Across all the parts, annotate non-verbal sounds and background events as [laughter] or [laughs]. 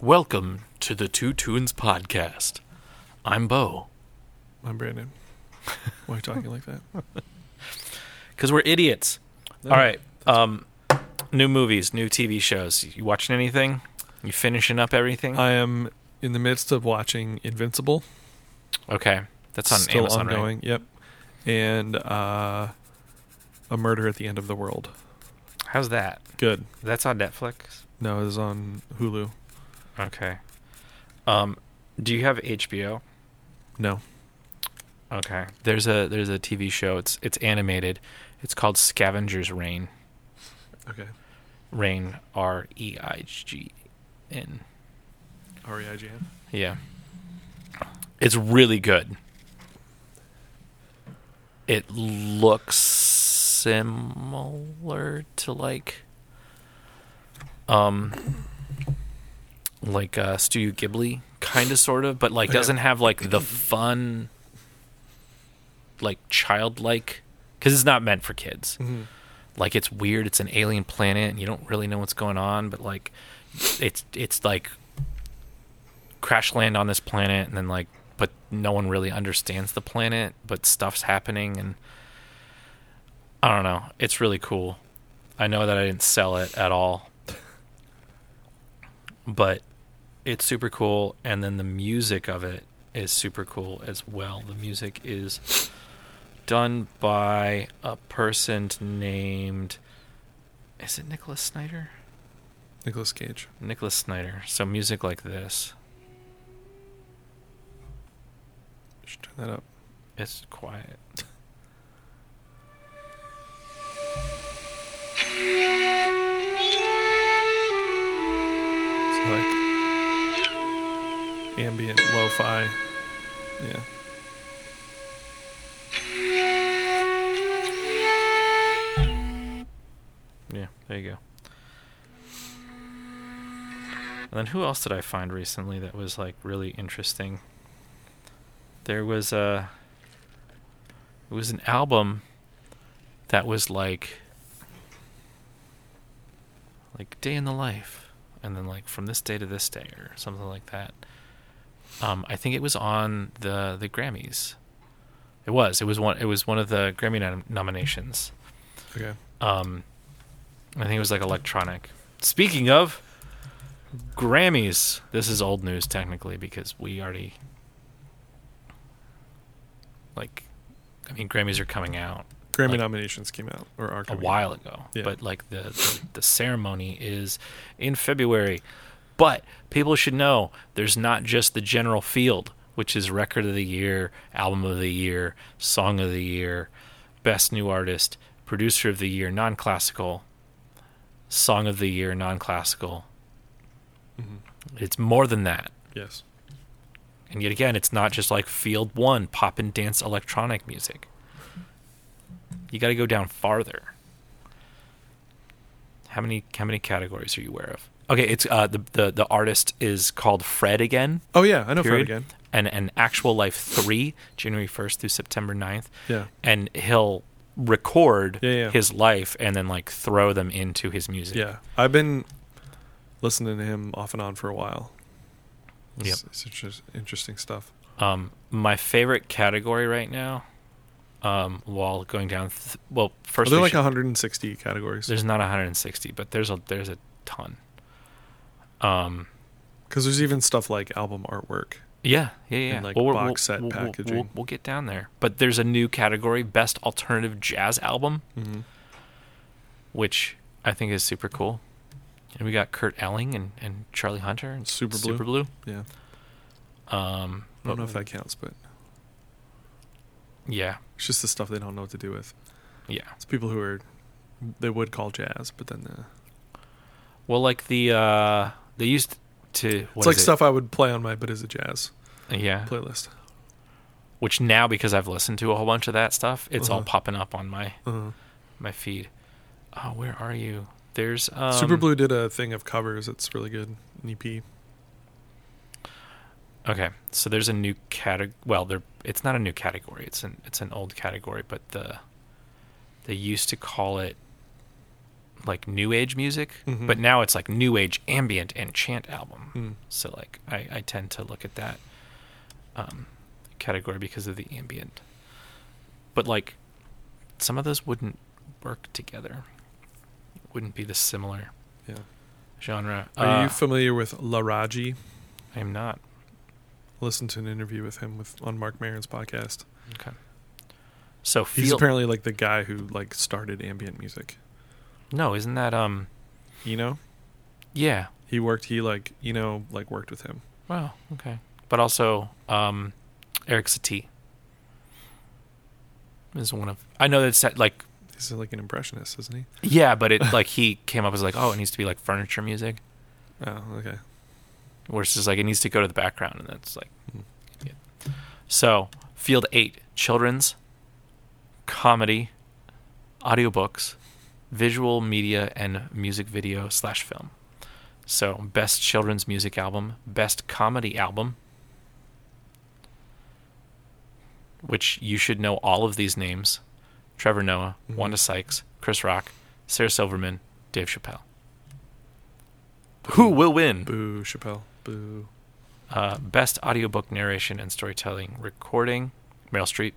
Welcome to the Two Tunes Podcast. I'm Bo. I'm Brandon. Why are you talking like that? [laughs] Because we're idiots. All right. Um, new movies, new TV shows. You watching anything? You finishing up everything? I am in the midst of watching Invincible. okay. That's on Still Amazon, right? ongoing. Yep. And uh, A Murder at the End of the World. How's that? Good. That's on Netflix. No, it is on Hulu. Okay. Um, do you have HBO? No. Okay. There's a there's a TV show. It's it's animated. It's called Scavengers Reign. Okay. Reign R E I G N. R E I G N. Yeah. It's really good. It looks similar to like um like uh Studio Ghibli kind of sort of, but like doesn't have like the fun like childlike cuz it's not meant for kids. Mm-hmm. like it's weird it's an alien planet and you don't really know what's going on but like it's it's like crash land on this planet and then like but no one really understands the planet but stuff's happening and i don't know. It's really cool. I know that i didn't sell it at all. But it's super cool and then the music of it is super cool as well the music is done by a person named is it Nicholas Snyder? Nicholas Cage. Nicholas Snyder. So music like this. Should turn that up. It's quiet. [laughs] It's like ambient lo-fi. Yeah. Yeah, there you go. And then who else did I find recently that was like really interesting? There was a it was an album that was like like day in the life and then like from this day to this day or something like that. Um I think it was on the the Grammys. It was. It was one it was one of the Grammy nom- nominations. Okay. Um, I think it was like electronic. Speaking of Grammys, this is old news technically because we already like. I mean, Grammys are coming out Grammy Like- nominations came out or are a while ago, Yeah. but like the, the the ceremony is in February. But people should know there's not just the general field, which is record of the year, album of the year, song of the year, best new artist, producer of the year, non-classical, song of the year, non-classical. Mhm. It's more than that. Yes. And yet again, it's not just like field one, pop and dance electronic music. You got to go down farther. How many how many categories are you aware of? Okay, it's uh the the, the artist is called Fred again, Oh yeah, I know Fred again. and and Actual Life 3, January 1st through September 9th, Yeah. and he'll record Yeah, yeah. his life and then like throw them into his music. Yeah. I've been listening to him off and on for a while. Yep. It's, it's interesting stuff. Um, my favorite category right now, um, while going down, th- well, Are first there we like should- 160 categories? There's not 160, but there's a there's a ton. Um, Because there's even stuff like album artwork. yeah, yeah, yeah. And, like, we're- box set we'll, packaging. We'll, we'll get down there, but there's a new category: best alternative jazz album, Mm-hmm. which I think is super cool. And we got Kurt Elling and, and Charlie Hunter and Super Blue. Super Blue. Yeah. Um, I don't know if that counts, but Yeah, it's just the stuff they don't know what to do with. yeah. It's people who are they would call jazz, but then the Well, like the uh, they used to. what it's like it? stuff I would play on my but is it jazz Yeah, playlist. which now because I've listened to a whole bunch of that stuff, it's all Uh-huh. popping up on my Uh-huh. my feed. Oh, where are you? There's um, Super Blue did a thing of covers. It's really good. An EP. Okay, so there's a new category. Well, there it's not a new category. It's an it's an old category, but the they used to call it like new age music, Mhm. but now it's like new age ambient and chant album. Mm. So like I, I tend to look at that um, category because of the ambient. But like some of those wouldn't work together. Wouldn't be the similar Yeah. genre. Are Uh, you familiar with Laraji? I am not. Listen to an interview with him with on Marc Maron's podcast. Okay. So He's apparently like the guy who like started ambient music. No, isn't that um You know, yeah. he worked. He like you know like worked with him. Wow, okay. But also um Erik Satie is one of I know that's that, like He's like an impressionist, isn't he? yeah, but it [laughs] like he came up as like oh it needs to be like furniture music. Oh, okay. where it's just like it needs to go to the background, and that's like. Hmm. yeah. So, field eight: children's, comedy, audiobooks, visual media, and music video slash film. So, best children's music album, best comedy album, which you should know all of these names: Trevor Noah, Mhm. Wanda Sykes, Chris Rock, Sarah Silverman, Dave Chappelle. Who will win? Boo, Chappelle. Boo. Uh, best audiobook narration and storytelling recording Meryl Streep,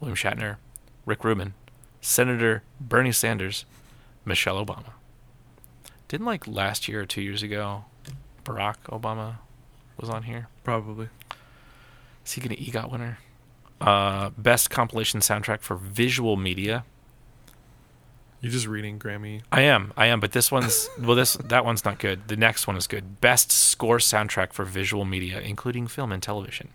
William Shatner, Rick Rubin, Senator Bernie Sanders, Michelle Obama. Didn't like last year or two years ago, Barack Obama was on here. Probably. Is he going to EGOT winner? Uh, best compilation soundtrack for visual media. You're just reading Grammy. I am, I am, but this one's [laughs] well, this that one's not good. The next one is good. Best score soundtrack for visual media, including film and television.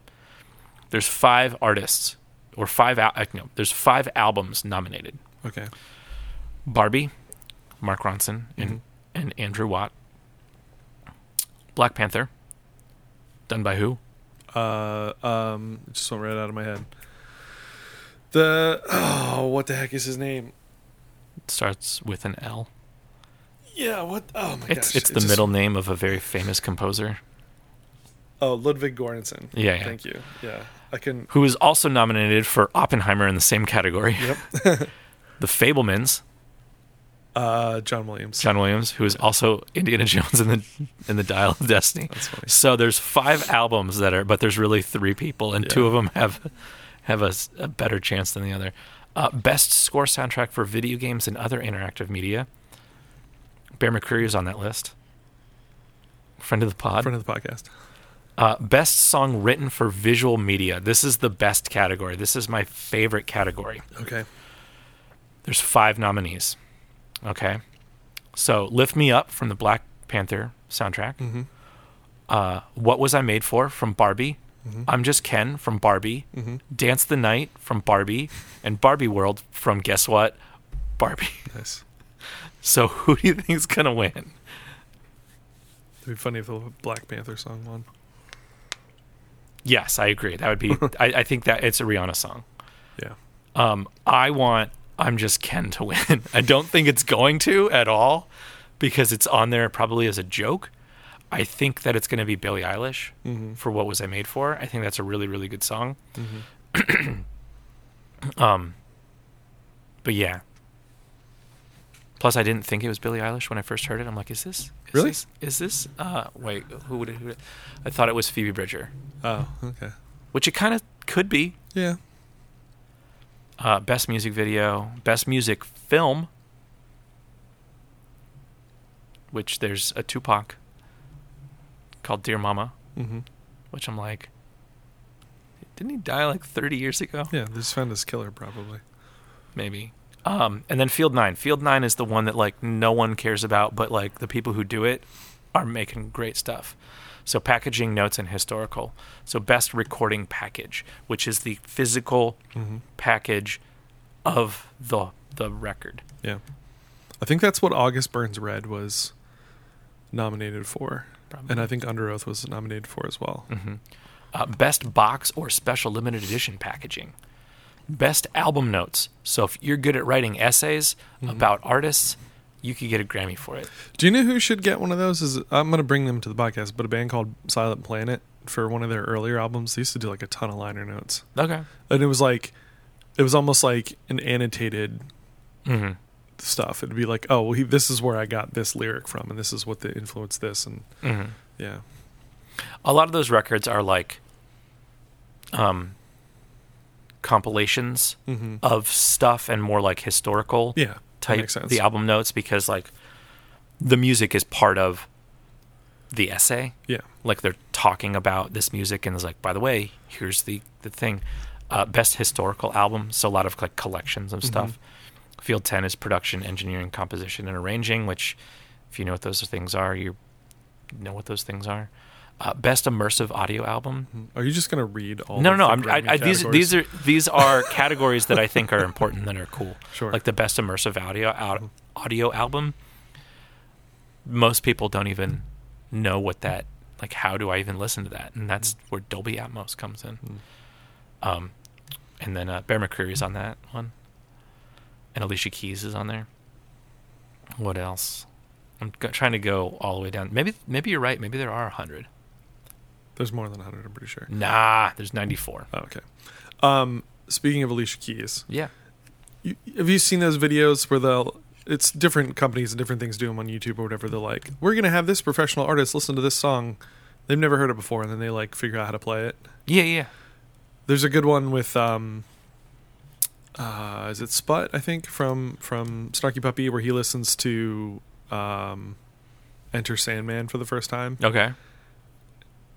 There's five artists, or five al- uh, no, there's five albums nominated. Okay. Barbie, Mark Ronson and Mhm. and Andrew Watt. Black Panther, done by who? Uh, um, it just went right out of my head. The oh, what the heck is his name? Starts with an L. Yeah, what? Oh my It's gosh, it's it the just- middle name of a very famous composer. Oh, Ludwig Göransson. Yeah, yeah. Thank you. Yeah, I can. Who is also nominated for Oppenheimer in the same category. Yep. [laughs] The Fabelmans, Uh, John Williams. John Williams, who is also Indiana [laughs] Jones in the in the Dial of Destiny. That's funny. So there's five albums that are, but there's really three people, and two of them have have a, a better chance than the other. Uh, best score soundtrack for video games and other interactive media. Bear McCreary is on that list. Friend of the pod. Friend of the podcast. Uh, best song written for visual media. This is the best category. This is my favorite category. Okay. There's five nominees. Okay. So Lift Me Up from the Black Panther soundtrack. Mm-hmm. Uh, what Was I Made For from Barbie. Mhm. I'm Just Ken from Barbie. Mm-hmm. Dance the Night from Barbie. And Barbie World from guess what? Barbie. Nice. [laughs] So who do you think is going to win? It'd be funny if the Black Panther song won. Yes, I agree. That would be, [laughs] I, I think that it's a Rihanna song. Yeah. Um, I want I'm Just Ken to win. [laughs] I don't think it's going to at all because it's on there probably as a joke. I think that it's going to be Billie Eilish Mm-hmm. for What Was I Made For. I think that's a really, really good song. Mm-hmm. [clears throat] Um, but yeah. Plus, I didn't think it was Billie Eilish when I first heard it. I'm like, is this is Really? This, is this? Uh, wait, who would it? Who would it? I thought it was Phoebe Bridger, Oh, okay. which it kind of could be. Yeah. Uh, best music video, best music film, which there's a Tupac called Dear Mama, Mm-hmm. which I'm like, didn't he die like 30 years ago? Yeah, they just found his killer probably. Maybe. Um, and then Field Nine. Field Nine is the one that like no one cares about, but like the people who do it are making great stuff. So packaging notes and historical. So best recording package, which is the physical Mm-hmm. package of the the record. Yeah. I think that's what August Burns Red was nominated for. Probably. And I think Under Oath was nominated for as well. hmm Uh, best box or special limited edition packaging. Best album notes. So if you're good at writing essays Mhm. about artists, you could get a Grammy for it. Do you know who should get one of those? Is I'm going to bring them to the podcast, but a band called Silent Planet for one of their earlier albums. They used to do like a ton of liner notes, Okay. and it was like, it was almost like an annotated hmm stuff. It'd be like, oh, well, he, this is where I got this lyric from, and this is what the influenced this, and hmm yeah, A lot of those records are like um, compilations hmm of stuff and more like historical yeah, type the album notes because like the music is part of the essay. yeah, Like they're talking about this music and it's like, by the way, here's the the thing. Uh, best historical album, so a lot of like collections of stuff. Field ten is production, engineering, composition, and arranging. Which, if you know what those things are, you know what those things are. Uh, best immersive audio album. Mhm. Are you just gonna read all? no, no, the I'm, I, I, these these are these are [laughs] categories that I think are important that are cool. sure. Like the best immersive audio out, audio album. Most people don't even know what that like. How do I even listen to that? And that's where Dolby Atmos comes in. Um, and then uh, Bear McCreary is on that one, and Alicia Keys is on there. What else? I'm trying to go all the way down. Maybe maybe you're right. Maybe there are a hundred. There's more than 100. I'm pretty sure. Nah, there's 94. Oh, okay. Um, speaking of Alicia Keys, Yeah. you, have you seen those videos where they'll? It's different companies and different things do them on YouTube or whatever. They're like, we're gonna have this professional artist listen to this song. They've never heard it before, and then they like figure out how to play it. Yeah, yeah. There's a good one with um, uh, is it Sput? I think from from Snarky Puppy, where he listens to um, Enter Sandman for the first time. Okay.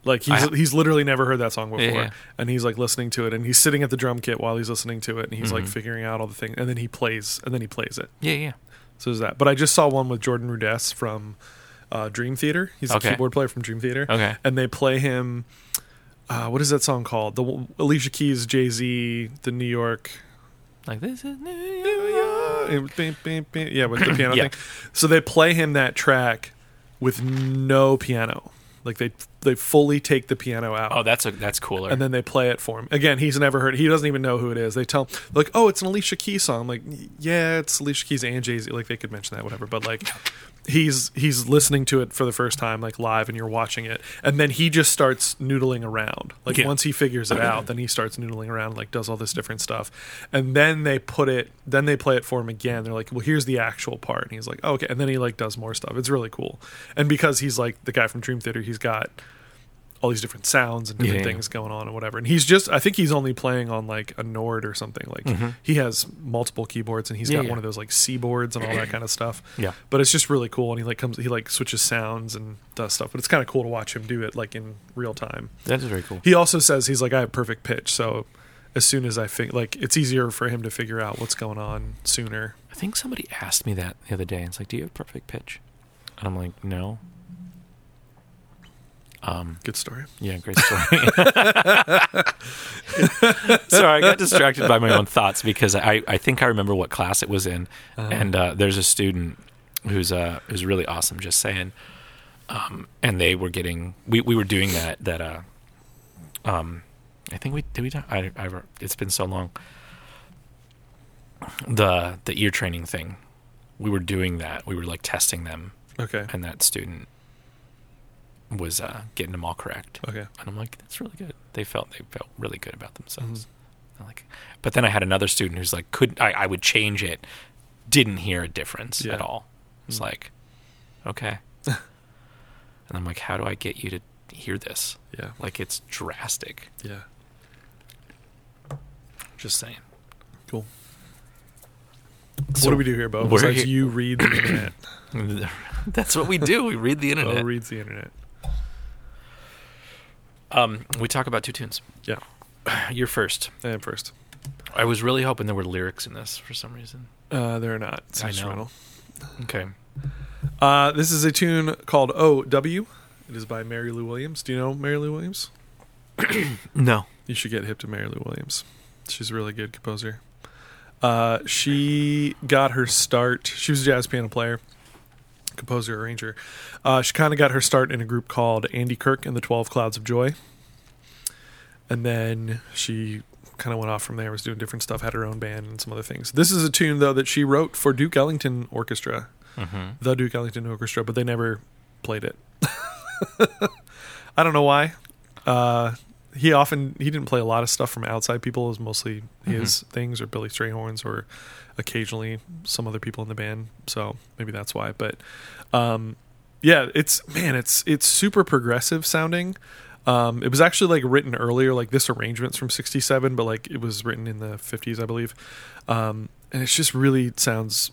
Like he's ha- he's literally never heard that song before, Yeah, and he's like listening to it, and he's sitting at the drum kit while he's listening to it, and he's like Mhm. figuring out all the things, and then he plays, and then he plays it. Yeah, yeah. So there's that. But I just saw one with Jordan Rudess from uh, Dream Theater. He's a keyboard player from Dream Theater, Okay. and they play him. Uh, what is that song called? The Alicia Keys, Jay Z, the New York. Like this is New York. yeah, with the [clears throat] piano Yeah. thing. So they play him that track with no piano. Like they they fully take the piano out. Oh, that's a that's cooler. and then they play it for him. Again, he's never heard. He doesn't even know who it is. They tell like, "Oh, it's an Alicia Keys song." I'm like, yeah, it's Alicia Keys and Jay Z. Like they could mention that, whatever. But like, he's he's listening to it for the first time, like live, and you're watching it, and then he just starts noodling around. Like Yeah. once he figures it out, then he starts noodling around, like does all this different stuff, and then they put it, then they play it for him again. They're like, "Well, here's the actual part," and he's like, oh, "Okay," and then he like does more stuff. It's really cool, and because he's like the guy from Dream Theater, he's got all these different sounds and different Yeah, things going on and whatever. And he's just I think he's only playing on like a Nord or something. Like Mhm. he has multiple keyboards and he's got one of those like Seaboards and all that [clears throat] kind of stuff. yeah. But it's just really cool and he like comes he like switches sounds and does stuff. But it's kind of cool to watch him do it like in real time. That is very cool. He also says he's like I have perfect pitch, so as soon as I think like it's easier for him to figure out what's going on sooner. I think somebody asked me that the other day. And it's like, do you have perfect pitch? And I'm like, no. Um, Good story. yeah, great story. [laughs] Sorry, I got distracted by my own thoughts because I, I think I remember what class it was in, Uh-huh. and uh, there's a student who's uh who's really awesome. Just saying, um, and they were getting we, we were doing that that uh um I think we did we talk- I, I it's been so long the the ear training thing we were doing that we were like testing them Okay. and that student was uh getting them all correct Okay. and I'm like, that's really good. They felt they felt really good about themselves. Mm-hmm. Like, but then I had another student who's like, could I, I would change it, didn't hear a difference Yeah. at all. It's Mm. like, okay. [laughs] and I'm like, how do I get you to hear this? Yeah. Like it's drastic. Yeah. Just saying. Cool. So what do we do here, Bo? Besides here- you read the internet. [coughs] That's what we do. We read the Bo internet. reads the internet. Um, we talk about two tunes. Yeah. [sighs] You're first. I am first. I was really hoping there were lyrics in this for some reason. Uh, they're not. It's I know. instrumental. Okay. Uh, this is a tune called O.W. It is by Mary Lou Williams. Do you know Mary Lou Williams? [coughs] No. You should get hip to Mary Lou Williams. She's a really good composer. Uh, she got her start. She was a jazz piano player, composer, arranger. Uh, she kind of got her start in a group called Andy Kirk and the Twelve Clouds of Joy. And then she kind of went off from there, was doing different stuff, had her own band and some other things. This is a tune, though, that she wrote for Duke Ellington Orchestra, Mm-hmm. the Duke Ellington Orchestra, but they never played it. [laughs] I don't know why. Uh, he often he didn't play a lot of stuff from outside people. It was mostly his things or Billy Strayhorns or occasionally some other people in the band. So maybe that's why. But um, yeah, it's man, it's it's super progressive sounding. Um, it was actually like written earlier, like this arrangement's from '67, but like it was written in the '50s, I believe. Um, and it's just really sounds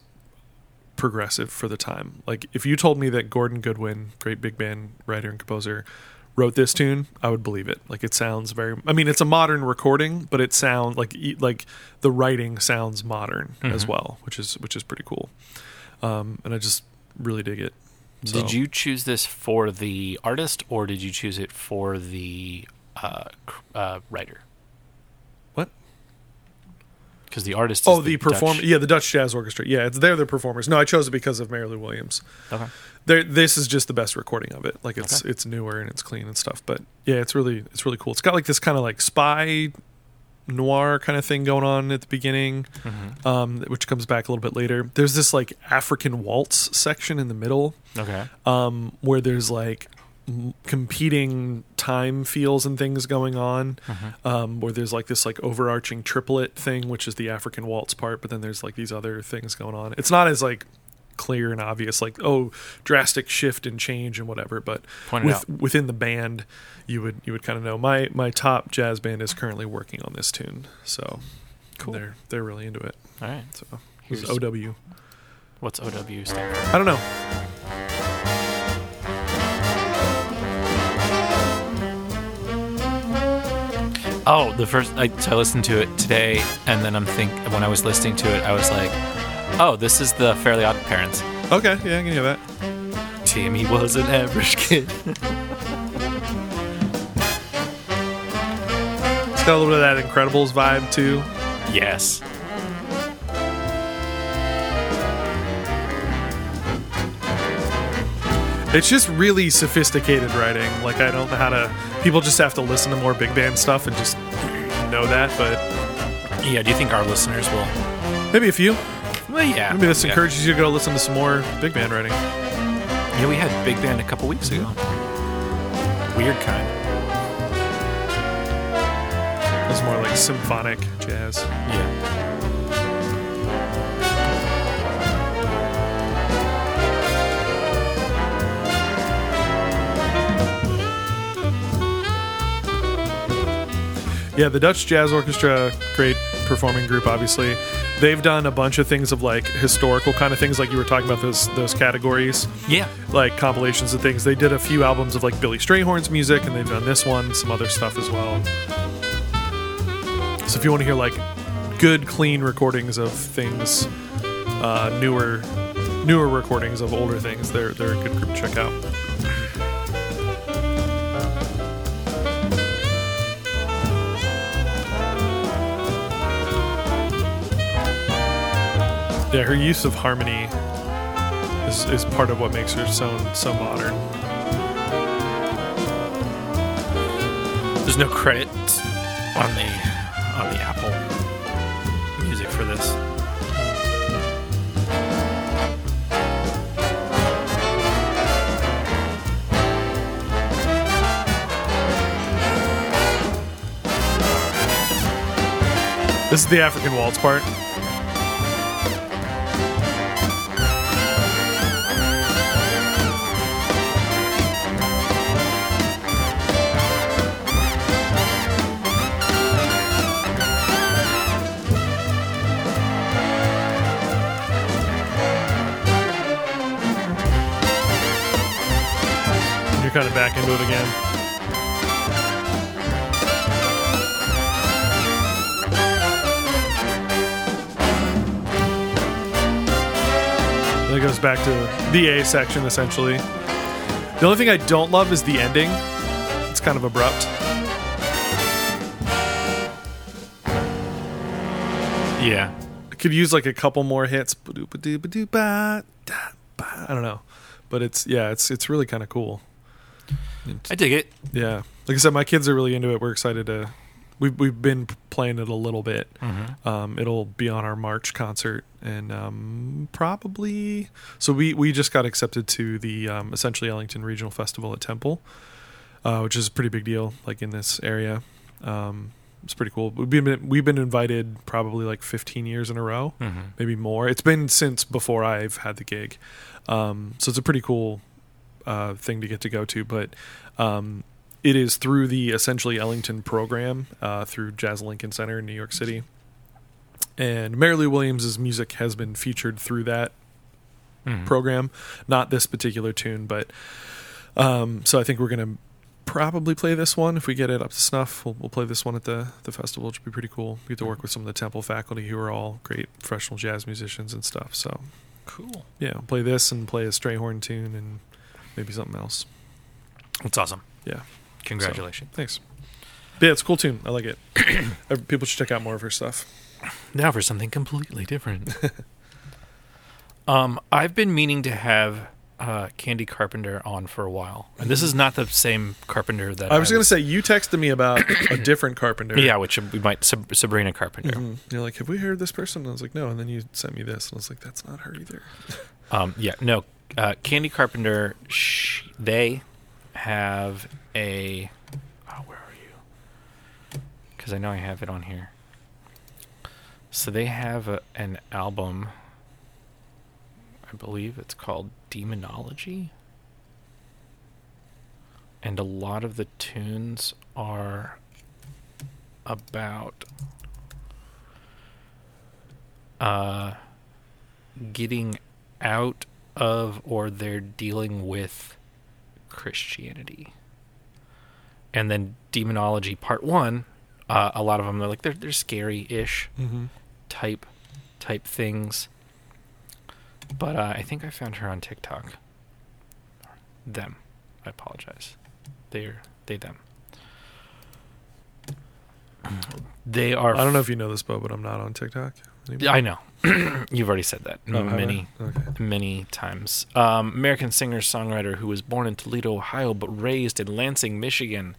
progressive for the time. Like if you told me that Gordon Goodwin, great big band writer and composer, wrote this tune, I would believe it. Like it sounds very. I mean, it's a modern recording, but it sounds like like the writing sounds modern as Mhm. well, which is which is pretty cool. Um, and I just really dig it. So- Did you choose this for the artist or did you choose it for the uh, uh, writer? What? Because the artist. Oh, the, Dutch- perform. Yeah, the Dutch Jazz Orchestra. Yeah, it's they're the performers. No, I chose it because of Mary Lou Williams. Okay. There, this is just the best recording of it. Like it's Okay. it's newer and it's clean and stuff. But yeah, it's really it's really cool. It's got like this kind of like spy noir kind of thing going on at the beginning, Mhm. um, which comes back a little bit later. There's this like African waltz section in the middle Okay. um, where there's like m- competing time feels and things going on Mhm. um, where there's like this like overarching triplet thing which is the african waltz part but then there's like these other things going on it's not as like clear and obvious like oh drastic shift and change and whatever but with, within the band you would you would kind of know my my top jazz band is currently working on this tune so Cool. they're they're really into it All right. so Here's ow what's OW stand for? i don't know Oh, the first I, so I listened to it today, and then I'm think when I was listening to it, I was like, "Oh, this is the Fairly Odd Parents." okay yeah i can hear that Timmy was an average kid. It's got a little bit of that Incredibles vibe too. yes. It's just really sophisticated writing. Like I don't know how to. People just have to listen to more big band stuff and just know that. But Yeah. Do you think our listeners will? maybe a few. Well, yeah. Maybe this yeah. encourages you to go listen to some more big band writing. Yeah, we had Big Band a couple weeks ago. Weird kind. It's more like symphonic jazz. Yeah. Yeah, the Dutch Jazz Orchestra, great performing group. Obviously, they've done a bunch of things of like historical kind of things, like you were talking about those those categories. Yeah. like compilations of things. They did a few albums of like Billy Strayhorn's music, and they've done this one, some other stuff as well. So if you want to hear like good, clean recordings of things, uh, newer, newer recordings of older things, they're they're a good group to check out. Yeah, her use of harmony is, is part of what makes her sound so modern. There's no credit on the on the Apple Music for this. This is the African waltz part. Back into it again. It goes back to the A section essentially. The only thing I don't love is the ending. It's kind of abrupt. Yeah. I could use like a couple more hits. I don't know, but it's yeah, it's it's really kind of cool. I dig it. Yeah, like I said, my kids are really into it. We're excited to. We've we've been playing it a little bit. Mm-hmm. Um, it'll be on our March concert, and um, probably so. We we just got accepted to the um, essentially Ellington Regional Festival at Temple. uh, which is a pretty big deal, like in this area. Um, it's pretty cool. We've been we've been invited probably like 15 years in a row, hmm maybe more. It's been since before I've had the gig, um, so it's a pretty cool uh, thing to get to go to. But um, it is through the essentially Ellington program uh, through Jazz Lincoln Center in New York City, and Mary Lou Williams' music has been featured through that hmm program. Not this particular tune, but um, so I think we're gonna probably play this one if we get it up to snuff. We'll, we'll play this one at the the festival, which would be pretty cool. We get to work with some of the Temple faculty who are all great professional jazz musicians and stuff. So Cool. yeah, play this and play a Strayhorn tune and maybe something else. That's awesome. Yeah, Congratulations. thanks. But yeah, it's a cool tune. I like it. [clears throat] People should check out more of her stuff. Now for something completely different. [laughs] um, I've been meaning to have uh, Candi Carpenter on for a while, and this is not the same Carpenter that I was gonna say you texted me about [coughs] a different Carpenter. Yeah, which we might Sab- Sabrina Carpenter. Mhm. You're like, have we heard this person? And I was like, no. And then you sent me this, and I was like, that's not her either. [laughs] Um, yeah, no, uh, Candi Carpenter. Sh- they have a. Oh, where are you? Because I know I have it on here. So they have a, an album. I believe it's called Demonology. And a lot of the tunes are about uh, getting out of or they're dealing with Christianity. And then demonology part 1, uh, a lot of them they're like they're they're scary-ish Mm-hmm. type type things. But uh, I think I found her on TikTok. Them. I apologize. They're they them. They are I don't know if you know this, Bo, but I'm not on TikTok. Anymore. I know. [clears throat] You've already said that Oh, many, Okay. many times. Um, American singer songwriter who was born in Toledo, Ohio, but raised in Lansing, Michigan.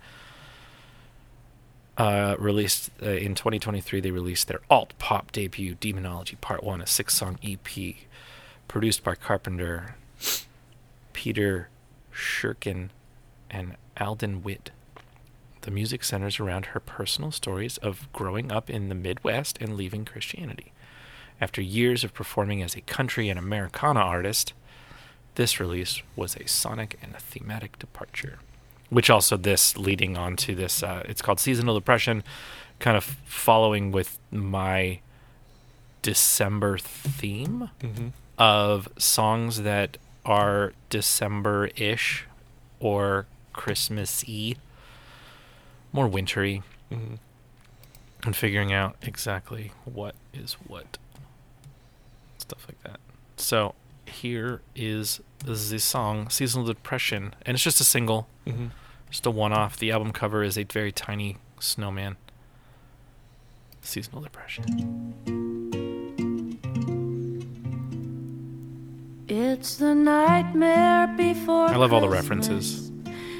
Uh, released uh, in 2023, they released their alt pop debut, Demonology Part One, a six-song EP, produced by Carpenter, Peter Shirkin, and Alden Witt. The music centers around her personal stories of growing up in the Midwest and leaving Christianity. After years of performing as a country and Americana artist, this release was a sonic and a thematic departure. Which also, this leading on to this, uh, it's called Seasonal Depression, kind of following with my December theme Mm-hmm. of songs that are December ish or Christmas y, more wintry, Mm-hmm. and figuring out exactly what is what. Stuff like that. So here is the song Seasonal Depression, and it's just a single, Mm-hmm. just a one off. The album cover is a very tiny snowman. Seasonal Depression. It's the nightmare before. I love all the Christmas. references.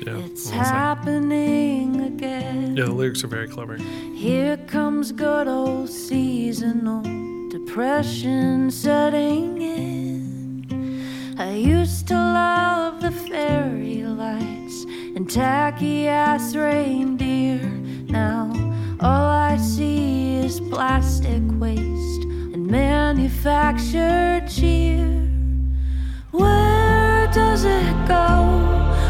Yeah. It's Awesome. happening again. Yeah, the lyrics are very clever. Here comes good old seasonal depression setting in. I used to love the fairy lights and tacky ass reindeer. Now all I see is plastic waste and manufactured cheer. Where does it go?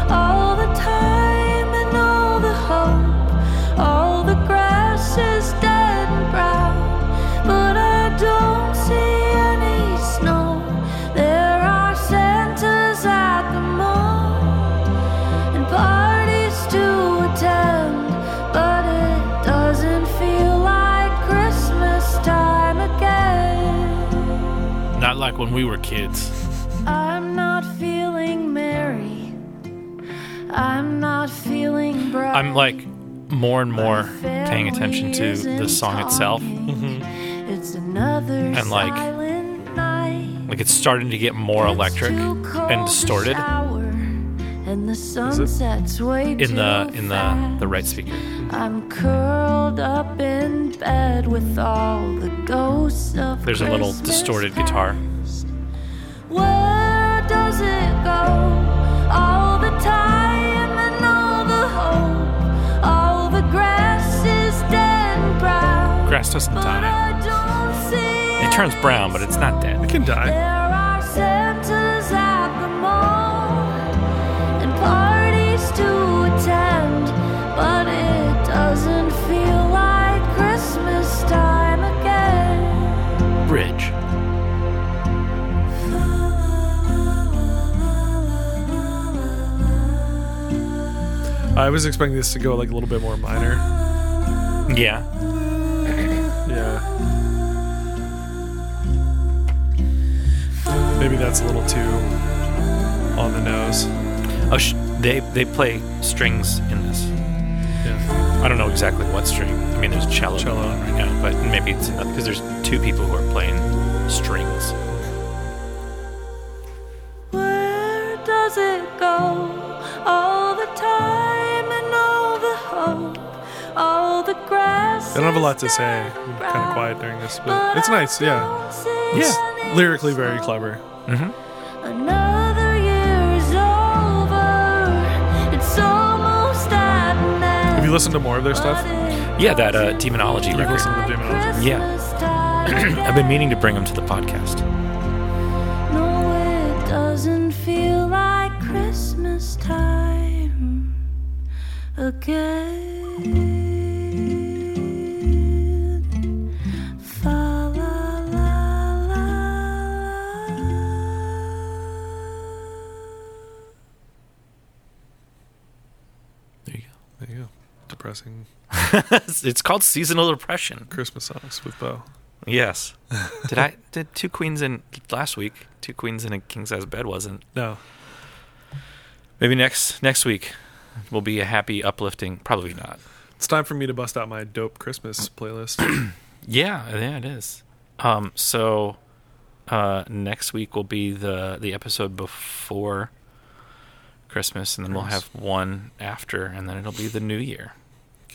All the time and all the hope. All the grass is dead and brown, but I don't see any snow. There are Santas at the mall and parties to attend, but it doesn't feel like Christmas time again. Not like when we were kids. I'm like more and more paying attention to the song itself. Mm-hmm. It's another And, like. Like it's starting to get more electric and distorted And the sun sets way in the in the the right speaker. I'm curled up in bed with all the ghosts of There's a little distorted guitar. past. Where does it go? Grass doesn't die. I don't see It turns brown, but it's not dead. It can die. There are Santas at the mall and parties to attend, but it doesn't feel like Christmas time again. Bridge. I was expecting this to go like a little bit more minor. Yeah. Yeah. Maybe that's a little too on the nose. Oh, sh- they they play strings in this. Yeah. I don't know exactly what string. I mean, there's cello, Cello. going on right now, but maybe it's uh, because there's two people who are playing strings. Where does it go? All the time and all the hope, all the grass. I don't have a lot to say. I'm kind of quiet during this, but but it's nice. Yeah. don't It's any lyrically very clever. Mm-hmm. Another year is over. It's almost at an end. Have you listened to more of their stuff? Yeah, that uh, doesn't demonology record. listened to like Demonology? Yeah. [clears throat] I've been meaning to bring them to the podcast. No, it doesn't feel like Christmas time again. Depressing [laughs] it's called seasonal depression. Christmas songs with Bo. Yes. [laughs] did I did two queens in last week? Two queens in a king size bed wasn't. No. Maybe next next week will be a happy, uplifting. Probably not. It's time for me to bust out my dope Christmas playlist. [clears throat] Yeah, yeah, it is. Um, so uh, next week will be the the episode before Christmas, and then we'll have one after, and then it'll be the New Year.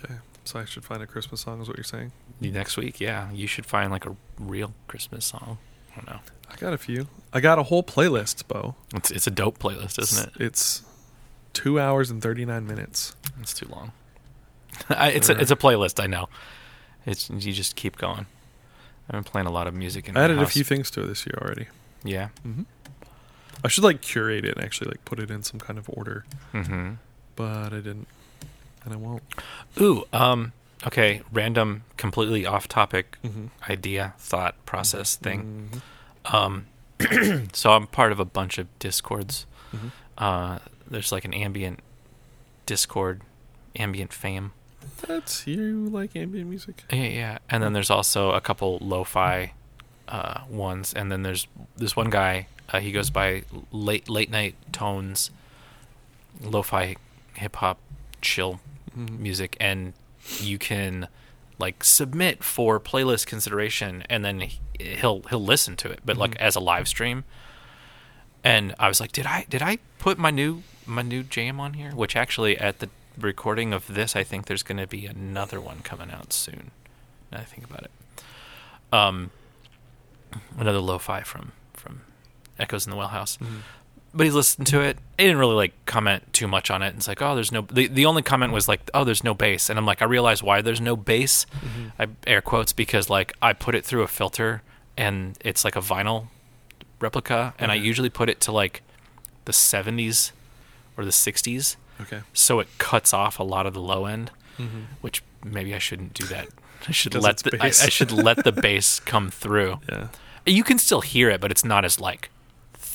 Okay. So I should find a Christmas song, is what you're saying? Next week, yeah, you should find like a real Christmas song. I don't know. I got a few. I got a whole playlist, Bo. It's it's a dope playlist, isn't it? It's two hours and 39 minutes. It's too long. [laughs] I, it's a it's a playlist. I know. It's you just keep going. I've been playing a lot of music in I added a few things to it this year already. Yeah. hmm I should like curate it and actually like put it in some kind of order, Mm-hmm. but I didn't, and I won't. Ooh. Um. Okay. Random, completely off topic Mm-hmm. idea, thought, process thing. Mhm. Um. [clears throat] so I'm part of a bunch of discords. Mhm. Uh. There's like an ambient Discord, ambient fame. That's you like ambient music. Yeah, yeah. And then there's also a couple lo-fi uh, ones, and then there's this one guy. Uh, he goes by late late night tones, lo-fi hip hop chill Mhm. music, and you can like submit for playlist consideration, and then he- he'll he'll listen to it, but like Mhm. as a live stream. And I was like, did I did I put my new my new jam on here? Which actually at the recording of this, I think there's going to be another one coming out soon. Now I think about it. Um, another lo-fi from from Echoes in the Well House Mhm. But he's listened to it. He didn't really like comment too much on it. It's like, oh, there's no. The, the only comment was like, oh, there's no bass, and I'm like, I realize why there's no bass. Mhm. I air quotes because like I put it through a filter, and it's like a vinyl replica, and I usually put it to like the 70s or the 60s, Okay. so it cuts off a lot of the low end. Mhm. Which maybe I shouldn't do that. [laughs] I should let the, I. I should let the bass come through. Yeah. You can still hear it, but it's not as like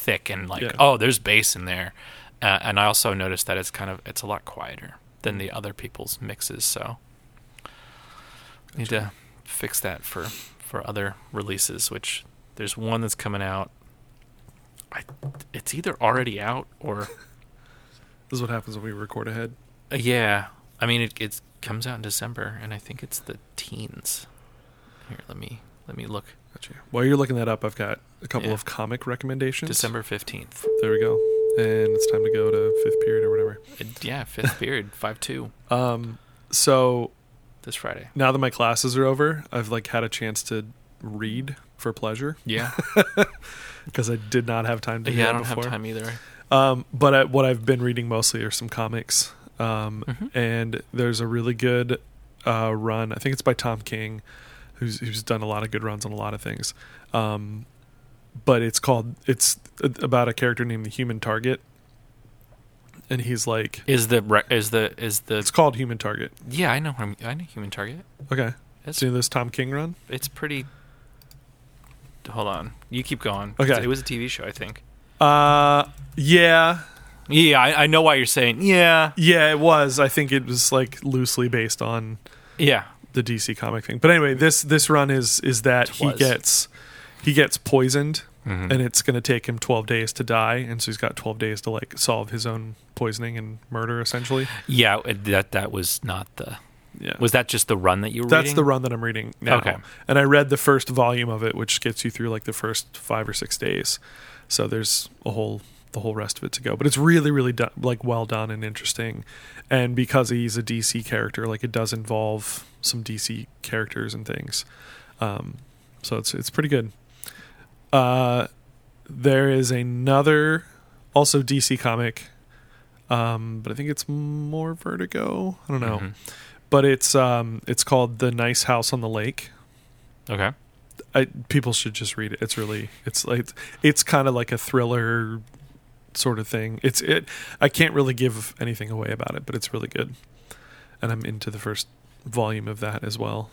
thick and like Yeah. oh, there's bass in there. Uh, and I also noticed that it's kind of it's a lot quieter than the other people's mixes. So need to fix that for for other releases. Which there's one that's coming out. I it's either already out or [laughs] This is what happens when we record ahead. uh, yeah. I mean it it comes out in December, and I think it's the teens. Here, let me let me look. Gotcha. While you're looking that up, I've got a couple Yeah. of comic recommendations. December fifteenth. There we go. And it's time to go to fifth period or whatever. Yeah, fifth period, [laughs] five two Um, so this Friday. now that my classes are over, I've like had a chance to read for pleasure Yeah, [laughs] because I did not have time to yeah. I don't before. have time either. Um, but I, what I've been reading mostly are some comics. Um, Mhm. and there's a really good uh, run. I think it's by Tom King. who's who's done a lot of good runs on a lot of things. Um, but it's called it's about a character named the Human Target, and he's like Is the re- is the is the it's called Human Target. yeah I know him- I know Human Target. Okay, It's see this Tom King run. it's pretty. Hold on, you keep going. Okay. it was a TV show, I think. Uh, yeah, Yeah, I, I know why you're saying. Yeah, yeah, it was. I think it was like loosely based on yeah, the DC comic thing. But anyway, this this run is is that he gets he gets poisoned Mhm. and it's going to take him 12 days to die and so he's got 12 days to like solve his own poisoning and murder essentially. yeah. That that was not the. Yeah. Was that just the run that you were reading? That's reading? the run that I'm reading now. Okay. And I read the first volume of it which gets you through like the first 5 or 6 days. So there's a whole the whole rest of it to go. But it's really really done, like well done and interesting. And because he's a DC character like it does involve some DC characters and things. Um so it's it's pretty good. Uh there is another also DC comic um but I think it's more Vertigo. I don't know. Mhm. but it's um it's called the nice house on the lake. Okay. I, people should just read it. It's really it's like it's kind of like a thriller sort of thing. It's it i can't really give anything away about it but it's really good. And i'm into the first volume of that as well.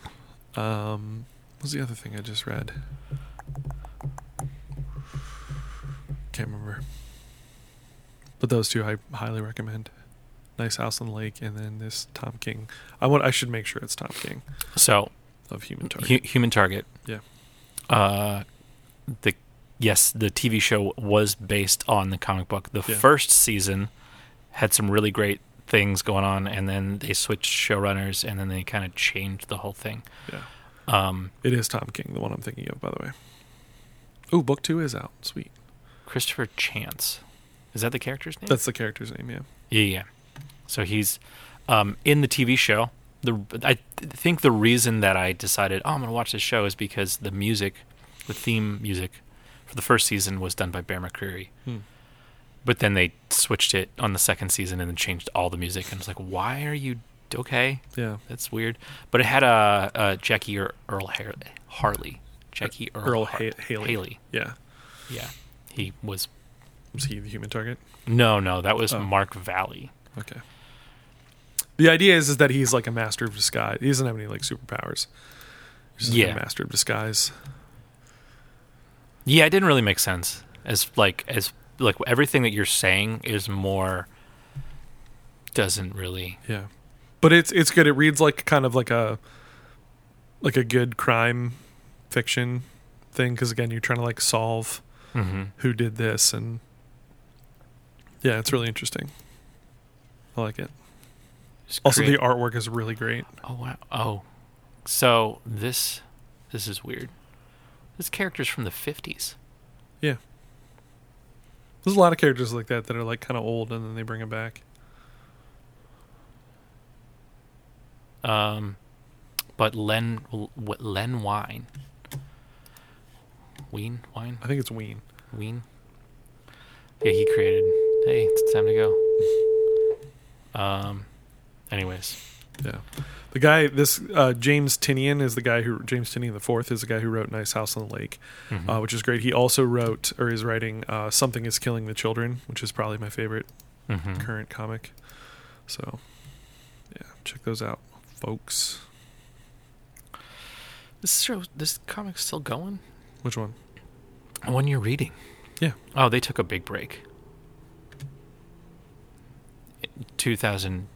Um what was the other thing i just read can't remember but those two i highly recommend nice house on the lake and then this tom king i want i should make sure it's tom king So of human target Hu- Human Target. Yeah. Uh, the yes, the TV show was based on the comic book. The Yeah. first season had some really great things going on, and then they switched showrunners, and then they kind of changed the whole thing. yeah Um, It is Tom King, the one I'm thinking of, by the way. Oh, book two is out. Sweet. Christopher Chance is that the character's name? That's the character's name, yeah. Yeah, yeah. So he's um, in the TV show. The I th- think the reason that I decided, oh, I'm gonna watch this show is because the music, the theme music for the first season was done by Bear McCreary, Hmm. but then they switched it on the second season and then changed all the music, and it's like, why are you okay? Yeah. That's weird. But it had a, uh Jackie or Earl Har- Harley, Jackie Earle, Earl Ha- Haley. Haley. Yeah. Yeah, he was. Was he the human target? No, no, that was Oh. Mark Valley. Okay. The idea is is that he's like a master of disguise. He doesn't have any like superpowers. He's just like Yeah. a master of disguise. Yeah, it didn't really make sense. As like as like everything that you're saying is more doesn't really. Yeah. But it's it's good. It reads like kind of like a like a good crime fiction thing because again you're trying to like solve Mm-hmm. who did this and yeah, it's really interesting. I like it. Also, the artwork is really great. oh wow oh, so this this is weird. This character's from the fifties. yeah There's a lot of characters like that that are like kind of old and then they bring them back. Um, but Len Len Wine. Ween Wine I think it's Ween. Ween. Yeah, he created. Hey, it's time to go. Um. Anyways, Yeah, the guy this uh, James Tynion is the guy who James Tynion the fourth is the guy who wrote Nice House on the Lake, Mhm. uh, which is great. He also wrote or is writing uh, Something Is Killing the Children, which is probably my favorite Mhm. current comic. So, yeah, check those out, folks. This show, this comic's still going. Which one? The One you're reading. Yeah. Oh, they took a big break. 2000,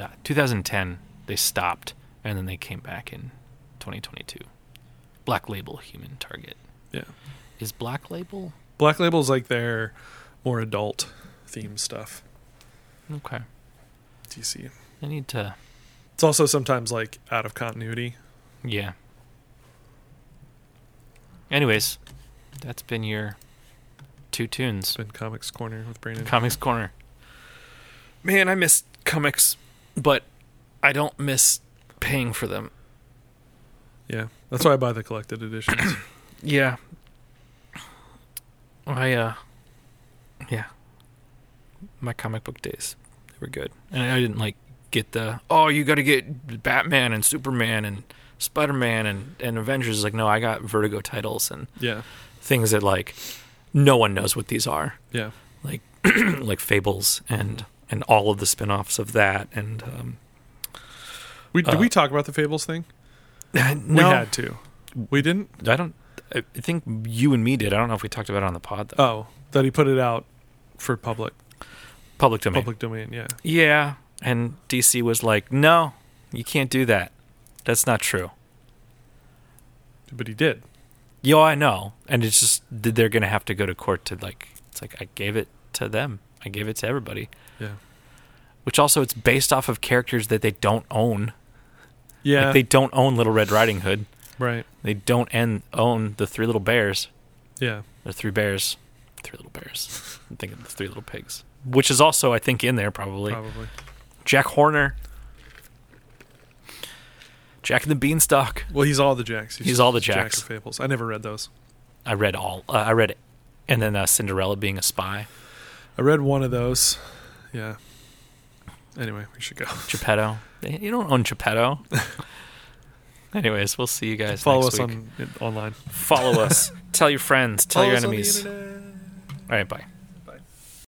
uh, 2010, they stopped, and then they came back in 2022. Black Label Human Target. Yeah, Is Black Label? Black Label's like their more adult theme stuff. Okay. DC. I need to. It's also sometimes like out of continuity. Yeah. Anyways, that's been your two tunes. It's been Comics Corner with Brandon. Comics Corner. Man, I miss comics, but I don't miss paying for them. yeah, that's why I buy the collected editions. [clears throat] Yeah. I uh yeah. My comic book days. They were good. And I didn't like get the oh you got to get Batman and Superman and Spider-Man and, and Avengers is like, no, I got Vertigo titles and Yeah. things that like no one knows what these are, Yeah. like [clears throat] like Fables and and all of the spin-offs of that and um, We did Uh, we talk about the Fables thing? [laughs] no, We had to. We didn't. I don't. I I think you and me did. I don't know if we talked about it on the pod though. Oh, that he put it out for public Public domain. public domain. Yeah. Yeah, and DC was like, no, you can't do that. That's not true. But he did. Yo, I know, and it's just they're gonna have to go to court to like. It's like I gave it to them. I gave it to everybody. Yeah. Which also it's based off of characters that they don't own. Yeah. Like they don't own Little Red Riding Hood. right. They don't en- own the Three Little Bears. Yeah. The Three Bears. Three Little Bears. I'm thinking the Three Little Pigs, which is also I think in there probably. Probably. Jack Horner. Jack and the Beanstalk. Well, he's all the Jacks. He's all the Jack Jacks. of Fables. I never read those. I read all. Uh, I read, and then uh, Cinderella being a spy. I read one of those. Yeah. Anyway, we should go. [laughs] Geppetto. You don't own Geppetto. [laughs] Anyways, we'll see you guys. Follow next us week. on online. Follow us. [laughs] Tell your friends. Tell Follow your us on the enemies. internet. All right, bye.